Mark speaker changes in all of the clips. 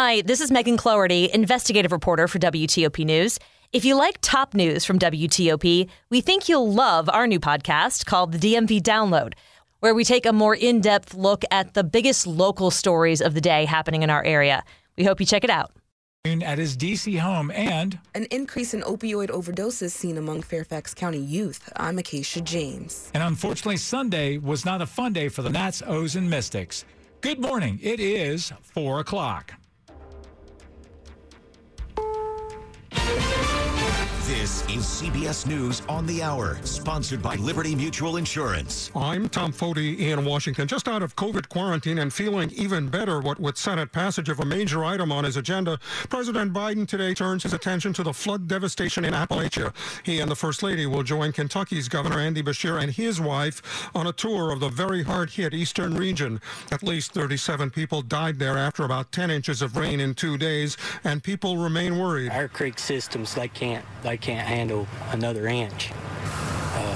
Speaker 1: Hi, this is Megan Cloherty, investigative reporter for WTOP News. If you like top news from WTOP, we think you'll love our new podcast called the DMV Download, where we take a more in depth look at the biggest local stories of the day happening in our area. We hope you check it out.
Speaker 2: At his DC home and
Speaker 3: an increase in opioid overdoses seen among Fairfax County youth. I'm Acacia James.
Speaker 2: And unfortunately, Sunday was not a fun day for the Nats, O's, and Mystics. Good morning. It is 4 o'clock.
Speaker 4: This is CBS News on the Hour, sponsored by Liberty Mutual Insurance.
Speaker 5: I'm Tom Foty in Washington, just out of COVID quarantine and feeling even better what with Senate passage of a major item on his agenda. President Biden today turns his attention to the flood devastation in Appalachia. He and the First Lady will join Kentucky's Governor Andy Beshear and his wife on a tour of the very hard hit eastern region. At least 37 people died there after about 10 inches of rain in two days, and people remain worried.
Speaker 6: Our creek systems, they can't, they can't handle another inch.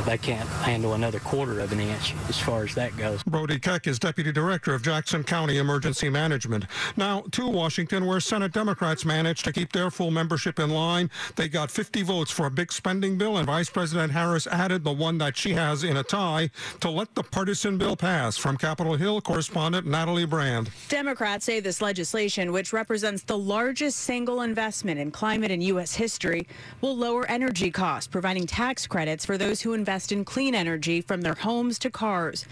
Speaker 6: They can't handle another quarter of an inch as far as that goes.
Speaker 5: Brody Keck is Deputy Director of Jackson County Emergency Management. Now to Washington, where Senate Democrats managed to keep their full membership in line. They got 50 votes for a big spending bill, and Vice President Harris added the one that she has in a tie to let the partisan bill pass. From Capitol Hill, correspondent Natalie Brand.
Speaker 7: Democrats say this legislation, which represents the largest single investment in climate in U.S. history, will lower energy costs, providing tax credits for those who invest in clean energy from their homes to cars.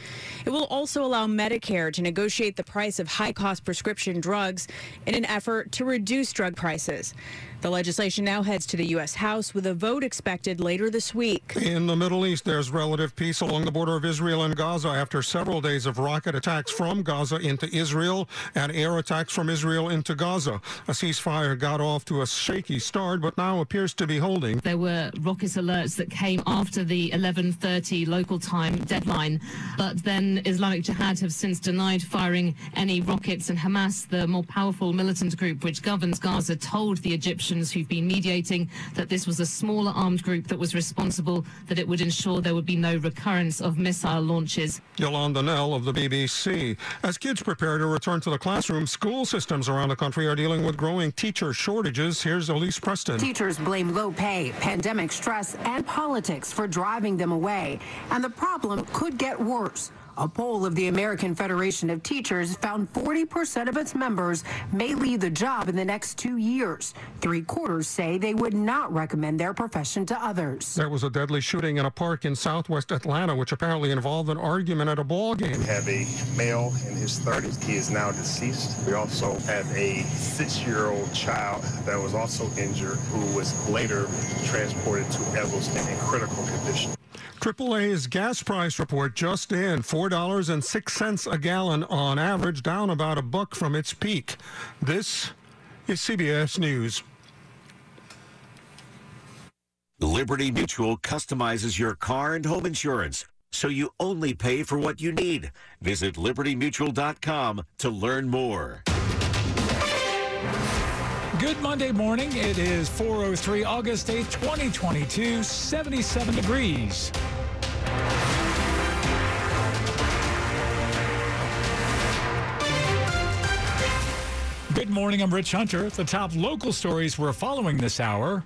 Speaker 7: It will also allow Medicare to negotiate the price of high cost prescription drugs in an effort to reduce drug prices. The legislation now heads to the U.S. House with a vote expected later this week.
Speaker 5: In the Middle East, there's relative peace along the border of Israel and Gaza after several days of rocket attacks from Gaza into Israel and air attacks from Israel into Gaza. A ceasefire got off to a shaky start, but now appears to be holding.
Speaker 8: There were rocket alerts that came after the 11:30 local time deadline, but then Islamic Jihad have since denied firing any rockets, and Hamas, the more powerful militant group which governs Gaza, told the Egyptians who've been mediating that this was a smaller armed group that was responsible, that it would ensure there would be no recurrence of missile launches.
Speaker 5: Yolande Knell of the BBC. As kids prepare to return to the classroom, school systems around the country are dealing with growing teacher shortages. Here's Elise Preston.
Speaker 9: Teachers blame low pay, pandemic stress, and politics for driving them away. And the problem could get worse. A poll of the American Federation of Teachers found 40% of its members may leave the job in the next two years. Three quarters say they would not recommend their profession to others.
Speaker 5: There was a deadly shooting in a park in southwest Atlanta, which apparently involved an argument at a ball game.
Speaker 10: We have a male in his 30s. He is now deceased. We also have a six-year-old child that was also injured, who was later transported to Egleston in critical condition.
Speaker 5: AAA's gas price report just in $4.06 a gallon on average, down about a buck from its peak. This is CBS News.
Speaker 4: Liberty Mutual customizes your car and home insurance so you only pay for what you need. Visit libertymutual.com to learn more.
Speaker 2: Good Monday morning. It is 403 August 8th, 2022, 77 degrees. Good morning. I'm Rich Hunter. The top local stories we're following this hour.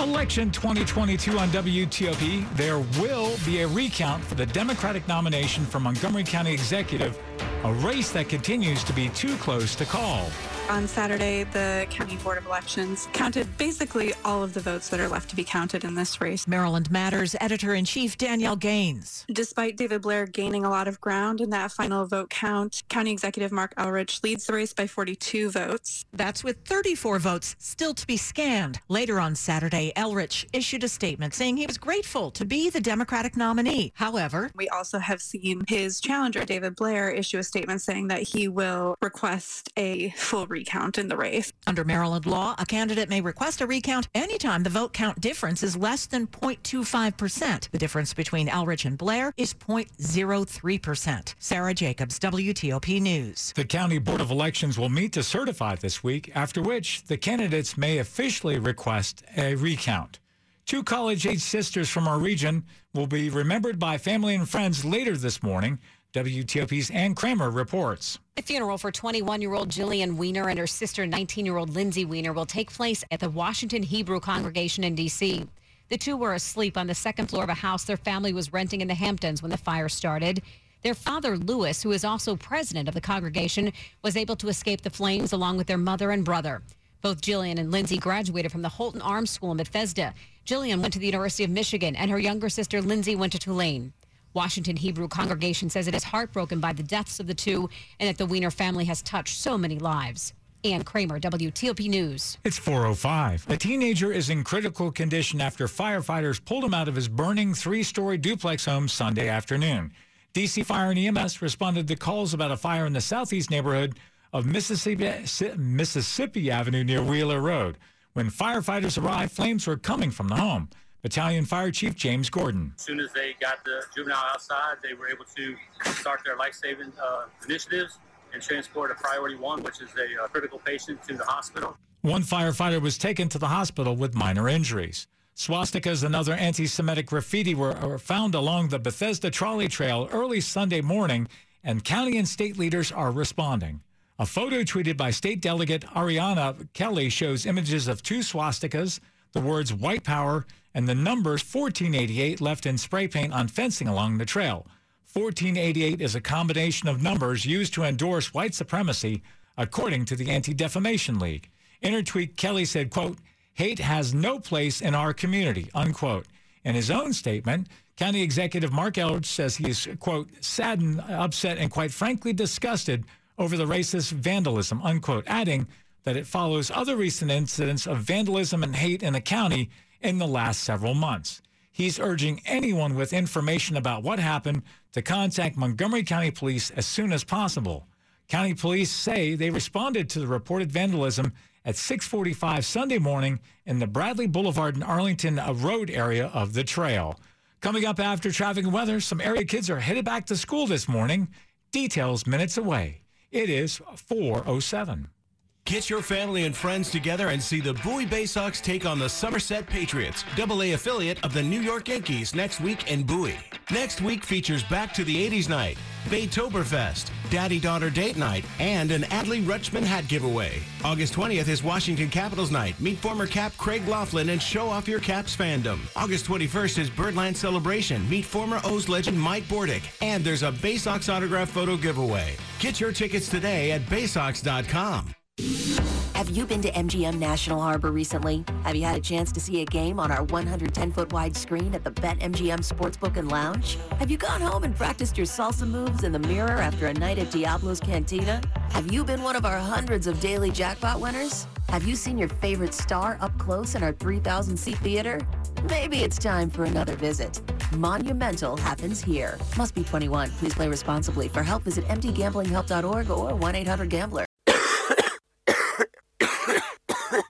Speaker 2: Election 2022 on WTOP. There will be a recount for the Democratic nomination for Montgomery County Executive, a race that continues to be too close to call.
Speaker 11: On Saturday, the County Board of Elections counted basically all of the votes that are left to be counted in this race.
Speaker 12: Maryland Matters editor in chief Danielle Gaines.
Speaker 11: Despite David Blair gaining a lot of ground in that final vote count, County Executive Marc Elrich leads the race by 42 votes.
Speaker 12: That's with 34 votes still to be scanned. Later on Saturday, Elrich issued a statement saying he was grateful to be the Democratic nominee. However,
Speaker 11: we also have seen his challenger, David Blair, issue a statement saying that he will request a full recount in the race.
Speaker 12: Under Maryland law, a candidate may request a recount anytime the vote count difference is less than 0.25%. The difference between Elrich and Blair is 0.03%. Sarah Jacobs, WTOP News.
Speaker 2: The County Board of Elections will meet to certify this week, after which the candidates may officially request a recount. Two college age sisters from our region will be remembered by family and friends later this morning. WTOP's Ann Kramer reports.
Speaker 13: The funeral for 21 year old Jillian Wiener and her sister, 19 year old Lindsay Wiener, will take place at the Washington Hebrew congregation in D.C. The two were asleep on the second floor of a house their family was renting in the Hamptons when the fire started. Their father, Lewis, who is also president of the congregation, was able to escape the flames along with their mother and brother. Both Jillian and Lindsay graduated from the Holton Arms School in Bethesda. Jillian went to the University of Michigan, and her younger sister, Lindsay, went to Tulane. Washington Hebrew congregation says it is heartbroken by the deaths of the two and that the Wiener family has touched so many lives. Ann Kramer, WTOP News.
Speaker 2: It's 405. A teenager is in critical condition after firefighters pulled him out of his burning three-story duplex home Sunday afternoon. DC Fire and EMS responded to calls about a fire in the southeast neighborhood of Mississippi, Mississippi Avenue near Wheeler Road. When firefighters arrived, flames were coming from the home. Battalion Fire Chief James Gordon.
Speaker 14: As soon as they got the juvenile outside, they were able to start their life-saving uh, initiatives and transport a priority one, which is a uh, critical patient, to the hospital.
Speaker 2: One firefighter was taken to the hospital with minor injuries. Swastikas and other anti Semitic graffiti were, were, found along the Bethesda trolley trail early Sunday morning, and county and state leaders are responding. A photo tweeted by State Delegate Ariana Kelly shows images of two swastikas, the words white power, and the numbers 1488 left in spray paint on fencing along the trail. 1488 is a combination of numbers used to endorse white supremacy, according to the Anti-Defamation League. In her tweet, Kelly said, quote, hate has no place in our community, unquote. In his own statement, County Executive Marc Elrich says he is, quote, saddened, upset, and quite frankly disgusted over the racist vandalism, unquote, adding that it follows other recent incidents of vandalism and hate in the county in the last several months. He's urging anyone with information about what happened to contact Montgomery County Police as soon as possible. County police say they responded to the reported vandalism at 6:45 Sunday morning in the Bradley Boulevard and Arlington Road area of the trail. Coming up after traffic and weather, some area kids are headed back to school this morning. Details minutes away. It is 407.
Speaker 15: Get your family and friends together and see the Bowie Bay Sox take on the Somerset Patriots, double A affiliate of the New York Yankees, next week in Bowie. Next week features Back to the 80s night, Baytoberfest, Daddy Daughter Date Night, and an Adley Rutschman hat giveaway. August 20th is Washington Capitals Night. Meet former Cap Craig Laughlin and show off your Caps fandom. August 21st is Birdland Celebration. Meet former O's legend Mike Bordick. And there's a Bay Sox autograph photo giveaway. Get your tickets today at baysox.com.
Speaker 16: Have you been to MGM National Harbor recently? Have you had a chance to see a game on our 110 foot wide screen at the BetMGM Sportsbook and Lounge? Have you gone home and practiced your salsa moves in the mirror after a night at Diablo's Cantina? Have you been one of our hundreds of daily jackpot winners? Have you seen your favorite star up close in our 3,000 seat theater? Maybe it's time for another visit. Monumental happens here. Must be 21. Please play responsibly. For help, visit mdgamblinghelp.org or 1 800 Gambler.